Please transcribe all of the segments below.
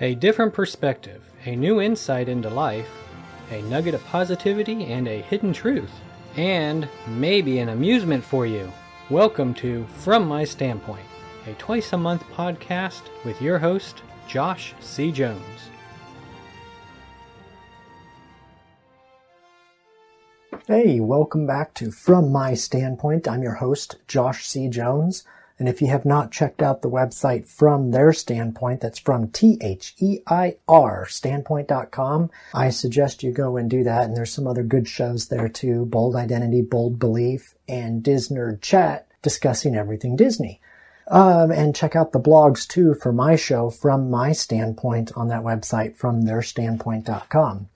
A different perspective, a new insight into life, a nugget of positivity and a hidden truth, and maybe an amusement for you. Welcome to From My Standpoint, a twice a month podcast with your host, Josh C. Jones. Hey, welcome back to From My Standpoint. I'm your host, Josh C. Jones. And if you have not checked out the website from their standpoint, that's from T-H-E-I-R standpoint.com, I suggest you go and do that. And there's some other good shows there too. Bold Identity, Bold Belief, and Disnerd Chat discussing everything Disney. Um, and check out the blogs too for my show from my standpoint on that website from their standpoint.com.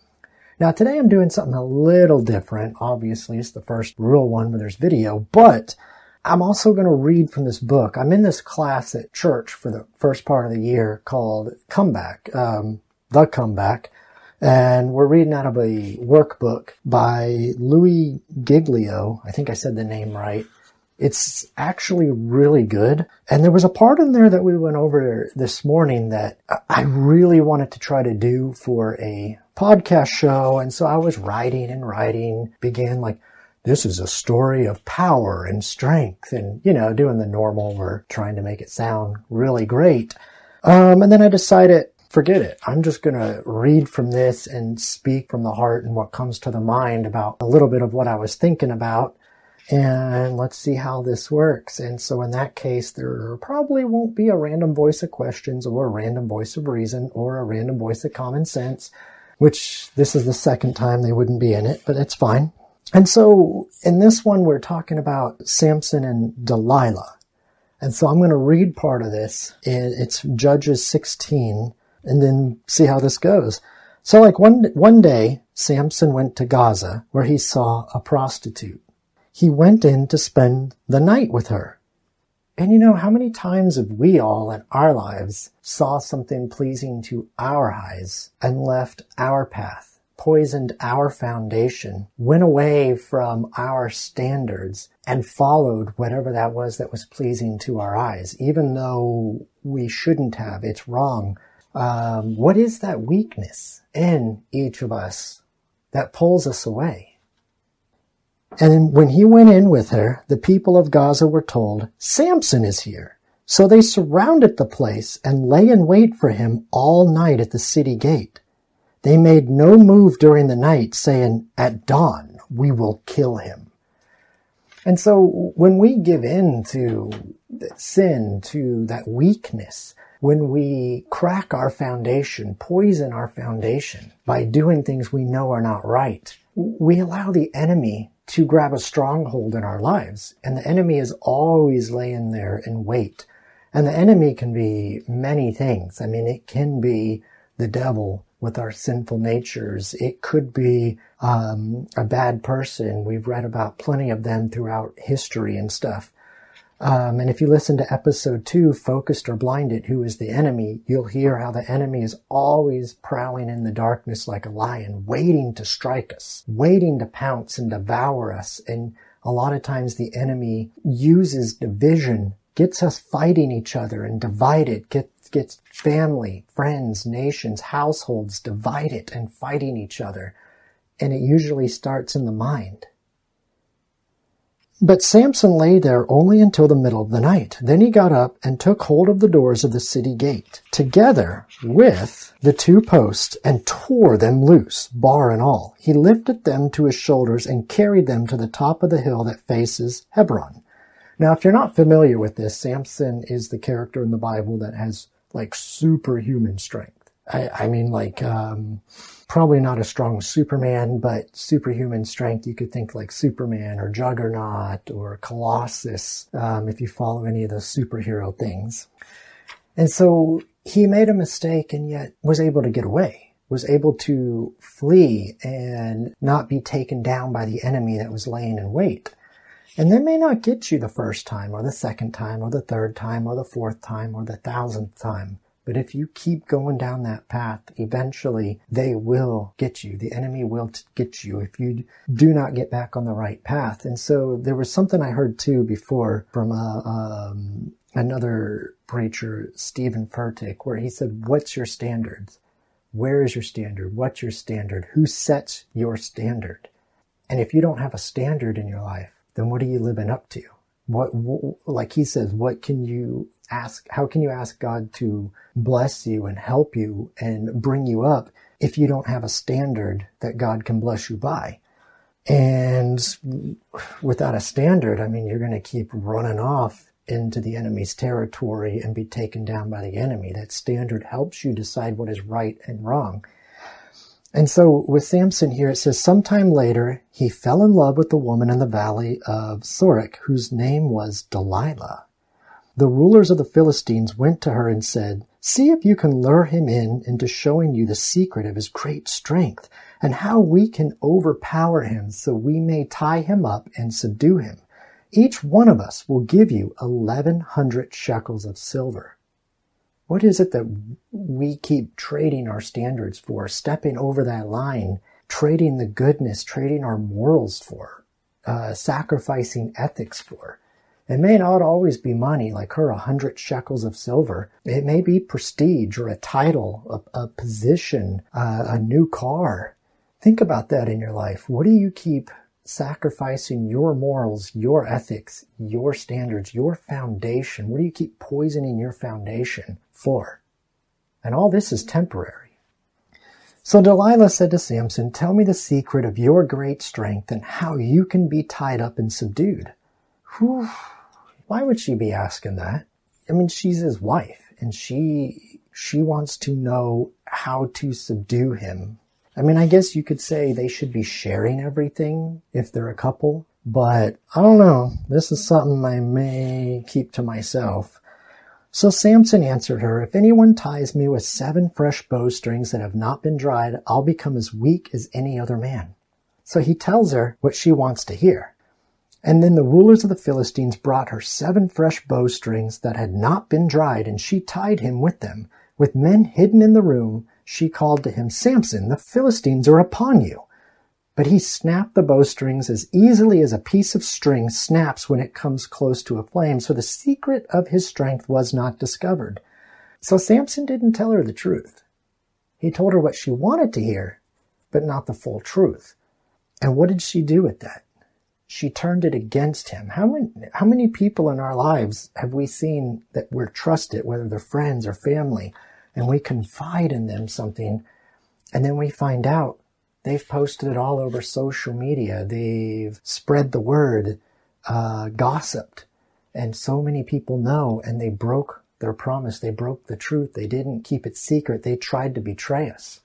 Now today I'm doing something a little different. Obviously it's the first real one where there's video, but I'm also going to read from this book. I'm in this class at church for the first part of the year called Comeback, um, The Comeback. And we're reading out of a workbook by Louie Giglio. I think I said the name right. It's actually really good. And there was a part in there that we went over this morning that I really wanted to try to do for a podcast show. And so I was writing and writing, began like, this is a story of power and strength and, you know, doing the normal. We're trying to make it sound really great. Um, and then I decided, forget it. I'm just going to read from this and speak from the heart and what comes to the mind about a little bit of what I was thinking about. And let's see how this works. And so in that case, there probably won't be a random voice of questions or a random voice of reason or a random voice of common sense, which this is the second time they wouldn't be in it, but it's fine. And so in this one, we're talking about Samson and Delilah. And so I'm going to read part of this. It's Judges 16 and then see how this goes. So like one, one day, Samson went to Gaza where he saw a prostitute. He went in to spend the night with her. And you know, how many times have we all in our lives saw something pleasing to our eyes and left our path? Poisoned our foundation, went away from our standards, and followed whatever that was that was pleasing to our eyes, even though we shouldn't have. It's wrong. Um, what is that weakness in each of us that pulls us away? And when he went in with her, the people of Gaza were told, Samson is here. So they surrounded the place and lay in wait for him all night at the city gate. They made no move during the night, saying, At dawn, we will kill him. And so when we give in to sin, to that weakness, when we crack our foundation, poison our foundation by doing things we know are not right, we allow the enemy to grab a stronghold in our lives. And the enemy is always laying there in wait. And the enemy can be many things. I mean, it can be the devil with our sinful natures. It could be um, a bad person. We've read about plenty of them throughout history and stuff. Um, and if you listen to episode two, Focused or Blinded, Who is the Enemy, you'll hear how the enemy is always prowling in the darkness like a lion, waiting to strike us, waiting to pounce and devour us. And a lot of times the enemy uses division, gets us fighting each other and divided, get, gets family, friends, nations, households divided and fighting each other. And it usually starts in the mind. But Samson lay there only until the middle of the night. Then he got up and took hold of the doors of the city gate, together with the two posts, and tore them loose, bar and all. He lifted them to his shoulders and carried them to the top of the hill that faces Hebron. Now, if you're not familiar with this, Samson is the character in the Bible that has like superhuman strength. I, I mean, like, um, probably not a strong Superman, but superhuman strength. You could think like Superman or Juggernaut or Colossus, um, if you follow any of those superhero things. And so he made a mistake and yet was able to get away, was able to flee and not be taken down by the enemy that was laying in wait. And they may not get you the first time or the second time or the third time or the fourth time or the thousandth time, But if you keep going down that path, eventually they will get you. The enemy will get you if you do not get back on the right path. And so there was something I heard too before from a, um, another preacher, Steven Furtick, where he said, what's your standards? Where is your standard? What's your standard? Who sets your standard? And if you don't have a standard in your life, then what are you living up to? What, like he says, what can you ask? How can you ask God to bless you and help you and bring you up if you don't have a standard that God can bless you by? And without a standard, I mean, you're going to keep running off into the enemy's territory and be taken down by the enemy. That standard helps you decide what is right and wrong. And so with Samson here, it says, sometime later, he fell in love with the woman in the valley of Sorek, whose name was Delilah. The rulers of the Philistines went to her and said, See if you can lure him in into showing you the secret of his great strength and how we can overpower him so we may tie him up and subdue him. Each one of us will give you 1100 shekels of silver. What is it that we keep trading our standards for, stepping over that line, trading the goodness, trading our morals for, uh, sacrificing ethics for? It may not always be money, like her, a hundred shekels of silver. It may be prestige or a title, a, a position, uh, a new car. Think about that in your life. What do you keep sacrificing your morals, your ethics, your standards, your foundation? What do you keep poisoning your foundation for? And all this is temporary. So Delilah said to Samson, Tell me the secret of your great strength and how you can be tied up and subdued. Whew. Why would she be asking that? I mean, she's his wife and she, she wants to know how to subdue him I mean, I guess you could say they should be sharing everything if they're a couple, but I don't know. This is something I may keep to myself. So Samson answered her, If anyone ties me with seven fresh bowstrings that have not been dried, I'll become as weak as any other man. So he tells her what she wants to hear. And then the rulers of the Philistines brought her seven fresh bowstrings that had not been dried, and she tied him with them, with men hidden in the room, she called to him, Samson, the Philistines are upon you. But he snapped the bowstrings as easily as a piece of string snaps when it comes close to a flame, so the secret of his strength was not discovered. So Samson didn't tell her the truth. He told her what she wanted to hear, but not the full truth. And what did she do with that? She turned it against him. How many, how many people in our lives have we seen that we're trusted, whether they're friends or family, and we confide in them something, and then we find out they've posted it all over social media. They've spread the word, uh, gossiped, and so many people know, and they broke their promise. They broke the truth. They didn't keep it secret. They tried to betray us.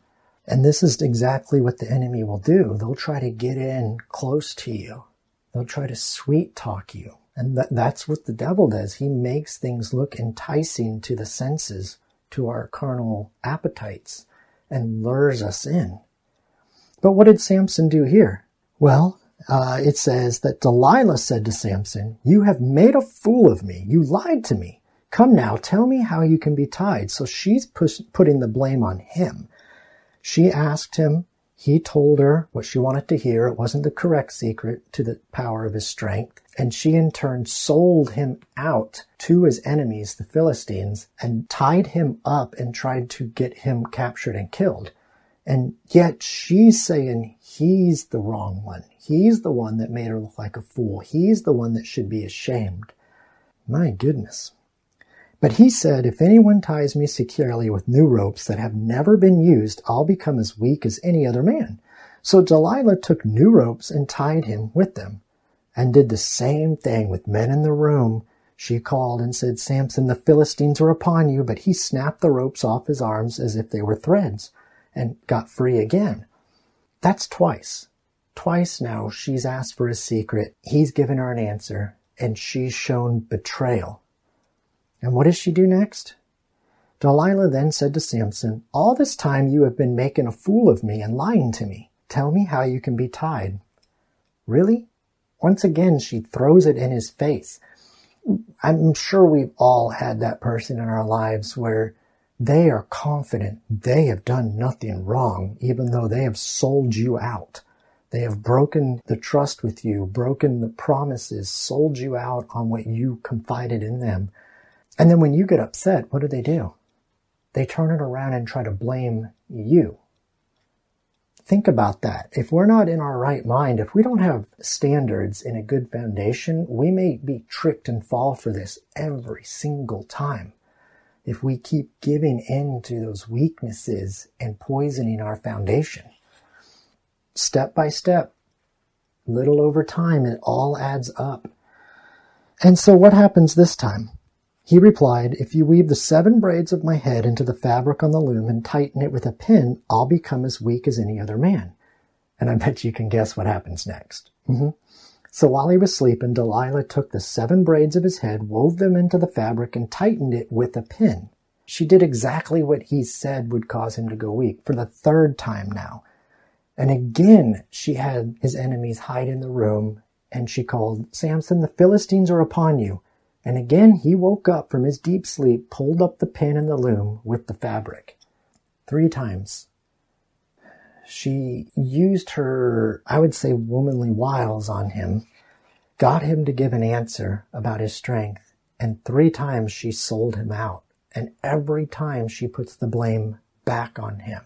And this is exactly what the enemy will do. They'll try to get in close to you. They'll try to sweet talk you. And th- that's what the devil does. He makes things look enticing to the senses to our carnal appetites and lures us in. But what did Samson do here? Well, uh, it says that Delilah said to Samson, You have made a fool of me. You lied to me. Come now, tell me how you can be tied. So she's putting the blame on him. She asked him, he told her what she wanted to hear. It wasn't the correct secret to the power of his strength. And she in turn sold him out to his enemies, the Philistines, and tied him up and tried to get him captured and killed. And yet she's saying he's the wrong one. He's the one that made her look like a fool. He's the one that should be ashamed. My goodness. But he said, If anyone ties me securely with new ropes that have never been used, I'll become as weak as any other man. So Delilah took new ropes and tied him with them, and did the same thing with men in the room. She called and said, Samson, the Philistines are upon you, but he snapped the ropes off his arms as if they were threads, and got free again. That's twice. Twice now she's asked for a secret, he's given her an answer, and she's shown betrayal. And what does she do next? Delilah then said to Samson, All this time you have been making a fool of me and lying to me. Tell me how you can be tied. Really? Once again, she throws it in his face. I'm sure we've all had that person in our lives where They are confident they have done nothing wrong, even though they have sold you out. They have broken the trust with you, broken the promises, sold you out on what you confided in them. And then when you get upset, what do they do? They turn it around and try to blame you. Think about that. If we're not in our right mind, if we don't have standards in a good foundation, we may be tricked and fall for this every single time. If we keep giving in to those weaknesses and poisoning our foundation step by step, little over time, it all adds up. And so what happens this time? He replied, If you weave the seven braids of my head into the fabric on the loom and tighten it with a pin, I'll become as weak as any other man. And I bet you can guess what happens next. Mm-hmm. So while he was sleeping, Delilah took the seven braids of his head, wove them into the fabric, and tightened it with a pin. She did exactly what he said would cause him to go weak for the third time now. And again, she had his enemies hide in the room and she called, Samson, the Philistines are upon you. And again he woke up from his deep sleep, pulled up the pin in the loom with the fabric. Three times. She used her, I would say, womanly wiles on him, got him to give an answer about his strength, and three times she sold him out. And every time she puts the blame back on him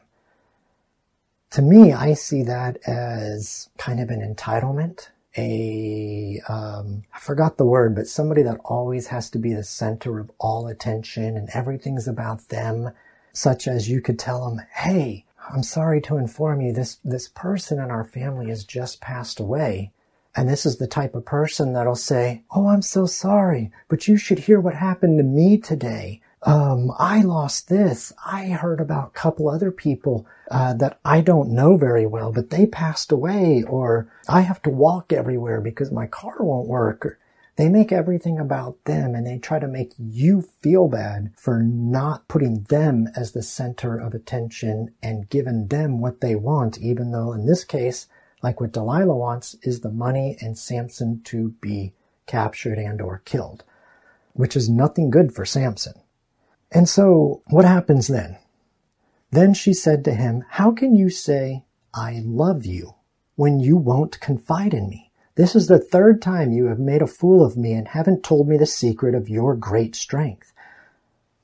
to me, I see that as kind of an entitlement, a um, I forgot the word, but somebody that always has to be the center of all attention and everything's about them, such as you could tell them, "Hey, I'm sorry to inform you this this person in our family has just passed away." And this is the type of person that'll say, Oh, I'm so sorry, but you should hear what happened to me today um, I lost this. I heard about a couple other people uh, that I don't know very well, but they passed away, or I have to walk everywhere because my car won't work. They make everything about them and they try to make you feel bad for not putting them as the center of attention and giving them what they want, even though in this case, like what Delilah wants, is the money and Samson to be captured and or killed, which is nothing good for Samson. And so what happens then? Then she said to him, How can you say, I love you, when you won't confide in me? This is the third time you have made a fool of me and haven't told me the secret of your great strength.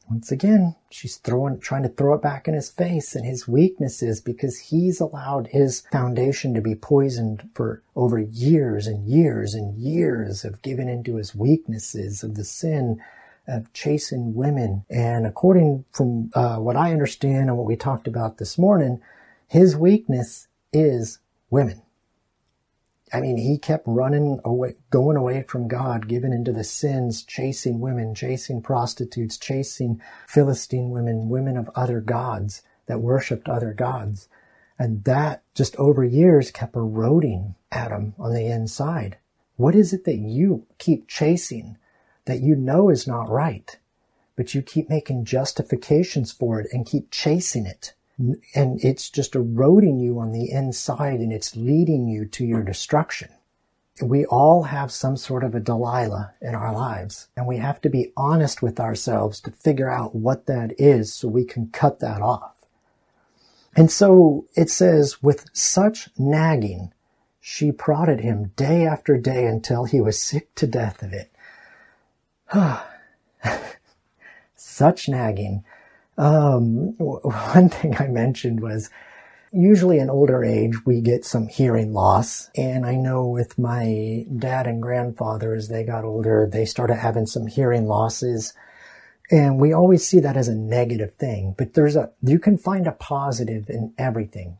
Once again, she's throwing, trying to throw it back in his face and his weaknesses because he's allowed his foundation to be poisoned for over years and years and years of giving into his weaknesses of the sin of chasing women. And according from uh, what I understand and what we talked about this morning, his weakness is women. I mean, he kept running away, going away from God, giving into the sins, chasing women, chasing prostitutes, chasing Philistine women, women of other gods that worshiped other gods. And that just over years kept eroding Adam on the inside. What is it that you keep chasing that you know is not right, but you keep making justifications for it and keep chasing it. And it's just eroding you on the inside and it's leading you to your destruction. We all have some sort of a Delilah in our lives, and we have to be honest with ourselves to figure out what that is so we can cut that off. And so it says, with such nagging, she prodded him day after day until he was sick to death of it. Such nagging. Um, one thing I mentioned was usually in older age we get some hearing loss. And i know with my dad and grandfather as they got older they started having some hearing losses. And we always see that as a negative thing. But there's a you can find a positive in everything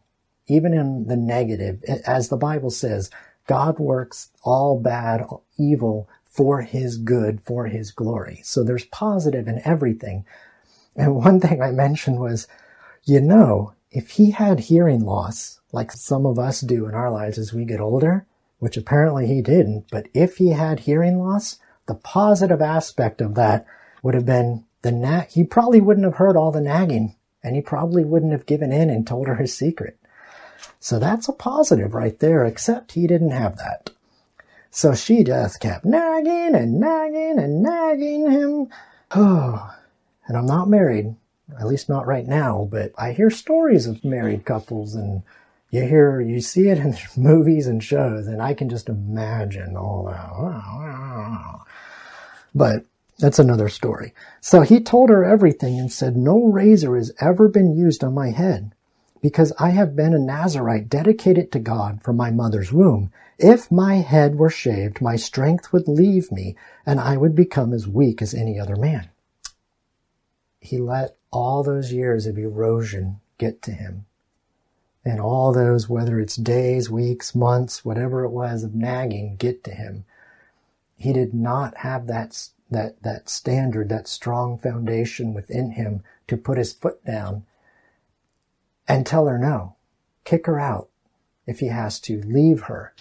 even in the negative. As the bible says god works all bad evil for his good, for his glory. So there's positive in everything. And one thing I mentioned was, you know, if he had hearing loss, like some of us do in our lives as we get older, which apparently he didn't, but if he had hearing loss, the positive aspect of that would have been the nag, he probably wouldn't have heard all the nagging and he probably wouldn't have given in and told her his secret. So that's a positive right there, except he didn't have that. So she just kept nagging and nagging and nagging him. Oh, and I'm not married. at least not right now, but I hear stories of married couples and you hear, you see it in movies and shows, and I can just imagine all that. But that's another story. So he told her everything and said, No razor has ever been used on my head because I have been a Nazarite dedicated to God from my mother's womb. If my head were shaved, my strength would leave me and I would become as weak as any other man. He let all those years of erosion get to him. And all those, whether it's days, weeks, months, whatever it was of nagging, get to him. He did not have that, that, that standard, that strong foundation within him to put his foot down and tell her no, kick her out if he has to, leave her,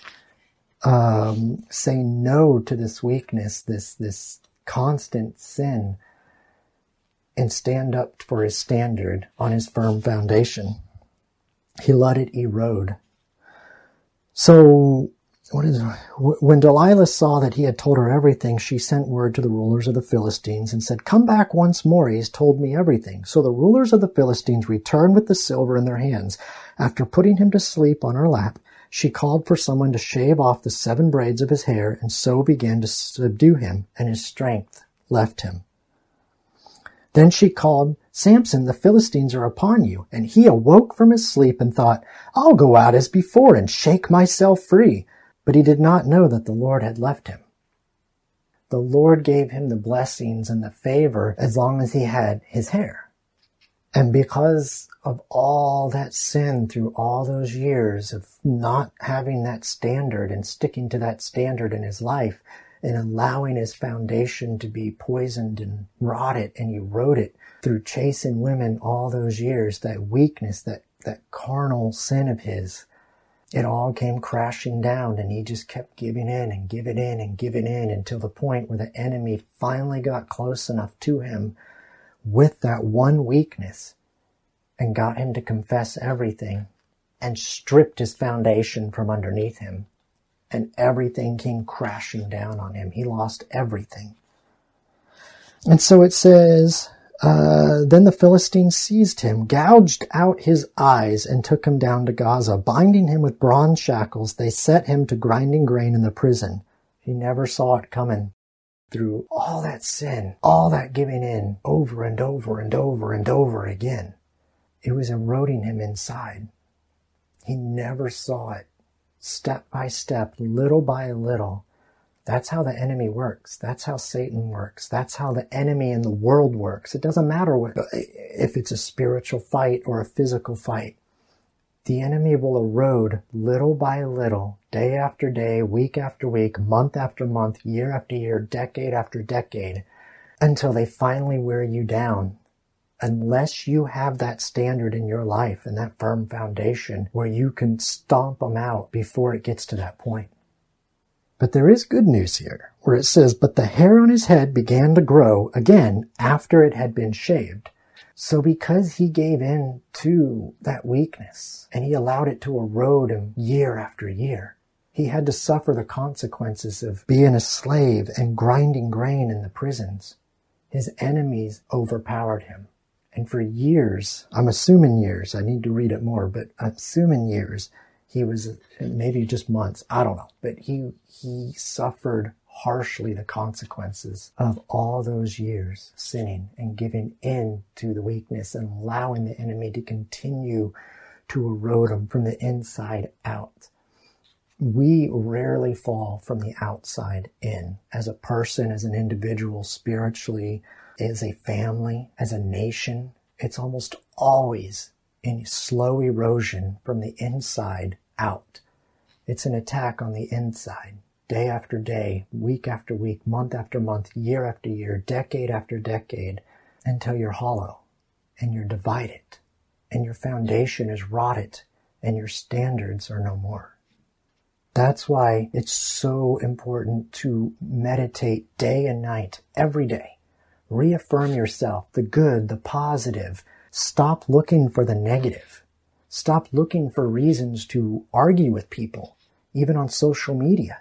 um, say no to this weakness, this this constant sin, and stand up for his standard on his firm foundation. He let it erode. So what is? When Delilah saw that he had told her everything, she sent word to the rulers of the Philistines and said, Come back once more, he has told me everything. So the rulers of the Philistines returned with the silver in their hands. After putting him to sleep on her lap, she called for someone to shave off the seven braids of his hair and so began to subdue him, and his strength left him. Then she called, Samson, the Philistines are upon you. And he awoke from his sleep and thought, I'll go out as before and shake myself free but he did not know that the Lord had left him. The Lord gave him the blessings and the favor as long as he had his hair. And because of all that sin through all those years of not having that standard and sticking to that standard in his life and allowing his foundation to be poisoned and rotted and eroded through chasing women all those years, that weakness, that, that carnal sin of his, it all came crashing down and he just kept giving in and giving in and giving in until the point where the enemy finally got close enough to him with that one weakness and got him to confess everything and stripped his foundation from underneath him. And everything came crashing down on him. He lost everything. And so it says, uh, then the Philistines seized him, gouged out his eyes, and took him down to Gaza. Binding him with bronze shackles, they set him to grinding grain in the prison. He never saw it coming. Through all that sin, all that giving in, over and over and over and over again, it was eroding him inside. He never saw it. Step by step, little by little, that's how the enemy works. That's how Satan works. That's how the enemy in the world works. It doesn't matter what, if it's a spiritual fight or a physical fight. The enemy will erode little by little, day after day, week after week, month after month, year after year, decade after decade, until they finally wear you down. Unless you have that standard in your life and that firm foundation where you can stomp them out before it gets to that point. But there is good news here, where it says, But the hair on his head began to grow again after it had been shaved. So because he gave in to that weakness and he allowed it to erode him year after year, he had to suffer the consequences of being a slave and grinding grain in the prisons. His enemies overpowered him. And for years, I'm assuming years, I need to read it more, but I'm assuming years, he was maybe just months, I don't know, but he, he suffered harshly the consequences of all those years sinning and giving in to the weakness and allowing the enemy to continue to erode him from the inside out. We rarely fall from the outside in as a person, as an individual, spiritually, as a family, as a nation. It's almost always in slow erosion from the inside out. It's an attack on the inside, day after day, week after week, month after month, year after year, decade after decade, until you're hollow and you're divided and your foundation is rotted and your standards are no more. That's why it's so important to meditate day and night, every day. Reaffirm yourself, the good, the positive. Stop looking for the negative. Stop looking for reasons to argue with people, even on social media.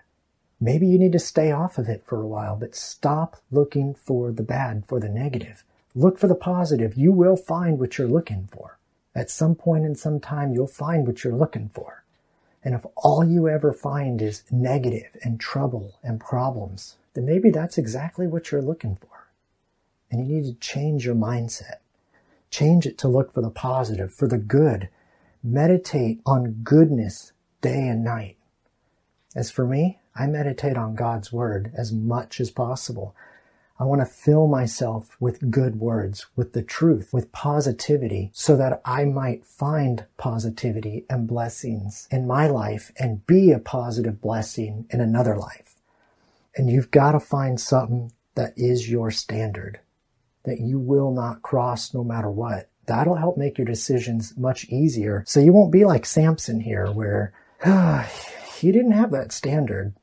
Maybe you need to stay off of it for a while, but stop looking for the bad, for the negative. Look for the positive. You will find what you're looking for. At some point in some time, you'll find what you're looking for. And if all you ever find is negative and trouble and problems, then maybe that's exactly what you're looking for. And you need to change your mindset. Change it to look for the positive, for the good. Meditate on goodness day and night. As for me, I meditate on God's word as much as possible. I want to fill myself with good words, with the truth, with positivity, so that I might find positivity and blessings in my life and be a positive blessing in another life. And you've got to find something that is your standard, that you will not cross no matter what. That'll help make your decisions much easier. So you won't be like Samson here, where uh, he didn't have that standard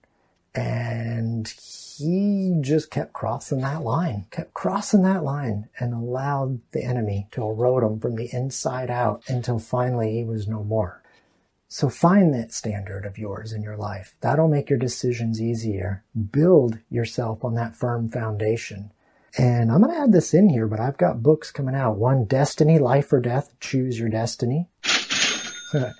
and he just kept crossing that line, kept crossing that line and allowed the enemy to erode him from the inside out until finally he was no more. So find that standard of yours in your life. That'll make your decisions easier. Build yourself on that firm foundation. And I'm going to add this in here, but I've got books coming out. One, Destiny, Life or Death, Choose Your Destiny.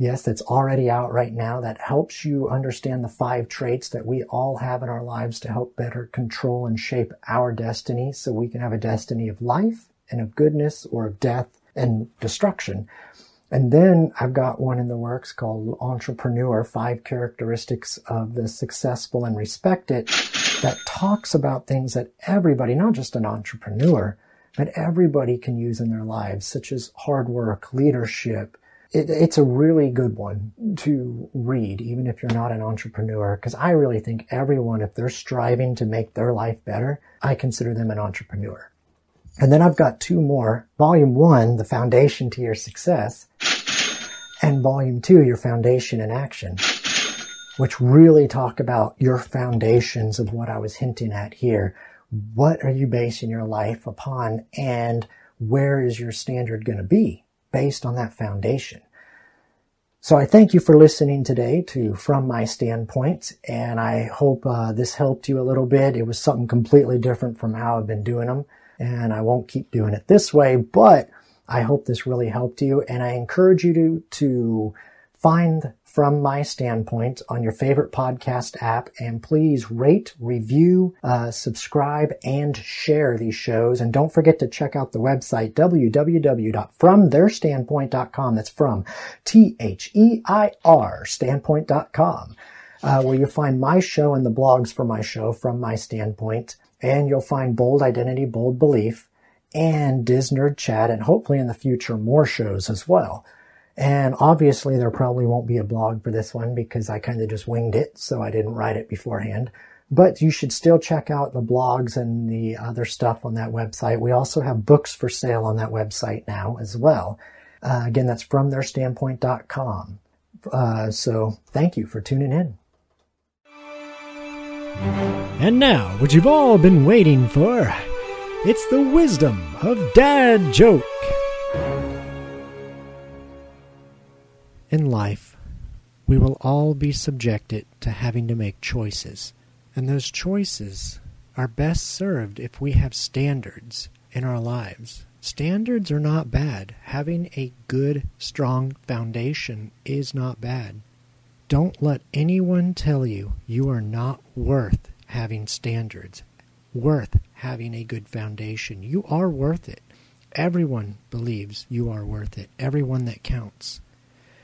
Yes, that's already out right now. That helps you understand the five traits that we all have in our lives to help better control and shape our destiny so we can have a destiny of life and of goodness or of death and destruction. And then I've got one in the works called Entrepreneur, Five Characteristics of the Successful and Respect It that talks about things that everybody, not just an entrepreneur, but everybody can use in their lives, such as hard work, leadership, it, it's a really good one to read, even if you're not an entrepreneur, because I really think everyone, if they're striving to make their life better, I consider them an entrepreneur. And then I've got two more. Volume one, the foundation to your success, and volume two, your foundation in action, which really talk about your foundations of what I was hinting at here. What are you basing your life upon and where is your standard going to be? based on that foundation. So I thank you for listening today to From My Standpoint, and I hope uh, this helped you a little bit. It was something completely different from how I've been doing them, and I won't keep doing it this way, but I hope this really helped you, and I encourage you to, to find from my standpoint on your favorite podcast app and please rate, review, uh, subscribe, and share these shows. And don't forget to check out the website www.fromtheirstandpoint.com. That's from T-H-E-I-R standpoint.com. Uh, where you'll find my show and the blogs for my show from my standpoint. And you'll find Bold Identity, Bold Belief, and Disnerd Chat, and hopefully in the future more shows as well. And obviously there probably won't be a blog for this one because I kind of just winged it, so I didn't write it beforehand. But you should still check out the blogs and the other stuff on that website. We also have books for sale on that website now as well. Uh, again, that's fromtheirstandpoint.com. Uh, so thank you for tuning in. And now, what you've all been waiting for, it's the wisdom of Dad Joke. In life, we will all be subjected to having to make choices, and those choices are best served if we have standards in our lives. Standards are not bad. Having a good, strong foundation is not bad. Don't let anyone tell you you are not worth having standards, worth having a good foundation. You are worth it. Everyone believes you are worth it, everyone that counts.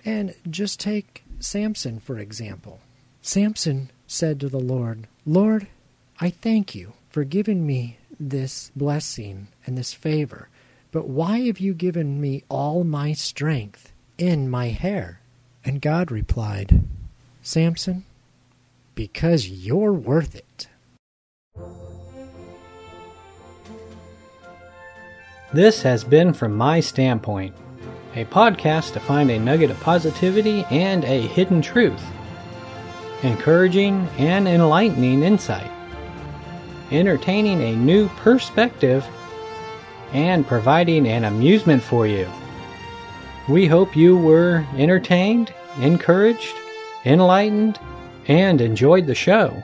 And just take Samson, for example. Samson said to the Lord, Lord, I thank you for giving me this blessing and this favor, but why have you given me all my strength in my hair? And God replied, Samson, because you're worth it. This has been From My Standpoint a podcast to find a nugget of positivity and a hidden truth, encouraging and enlightening insight, entertaining a new perspective, and providing an amusement for you. We hope you were entertained, encouraged, enlightened, and enjoyed the show.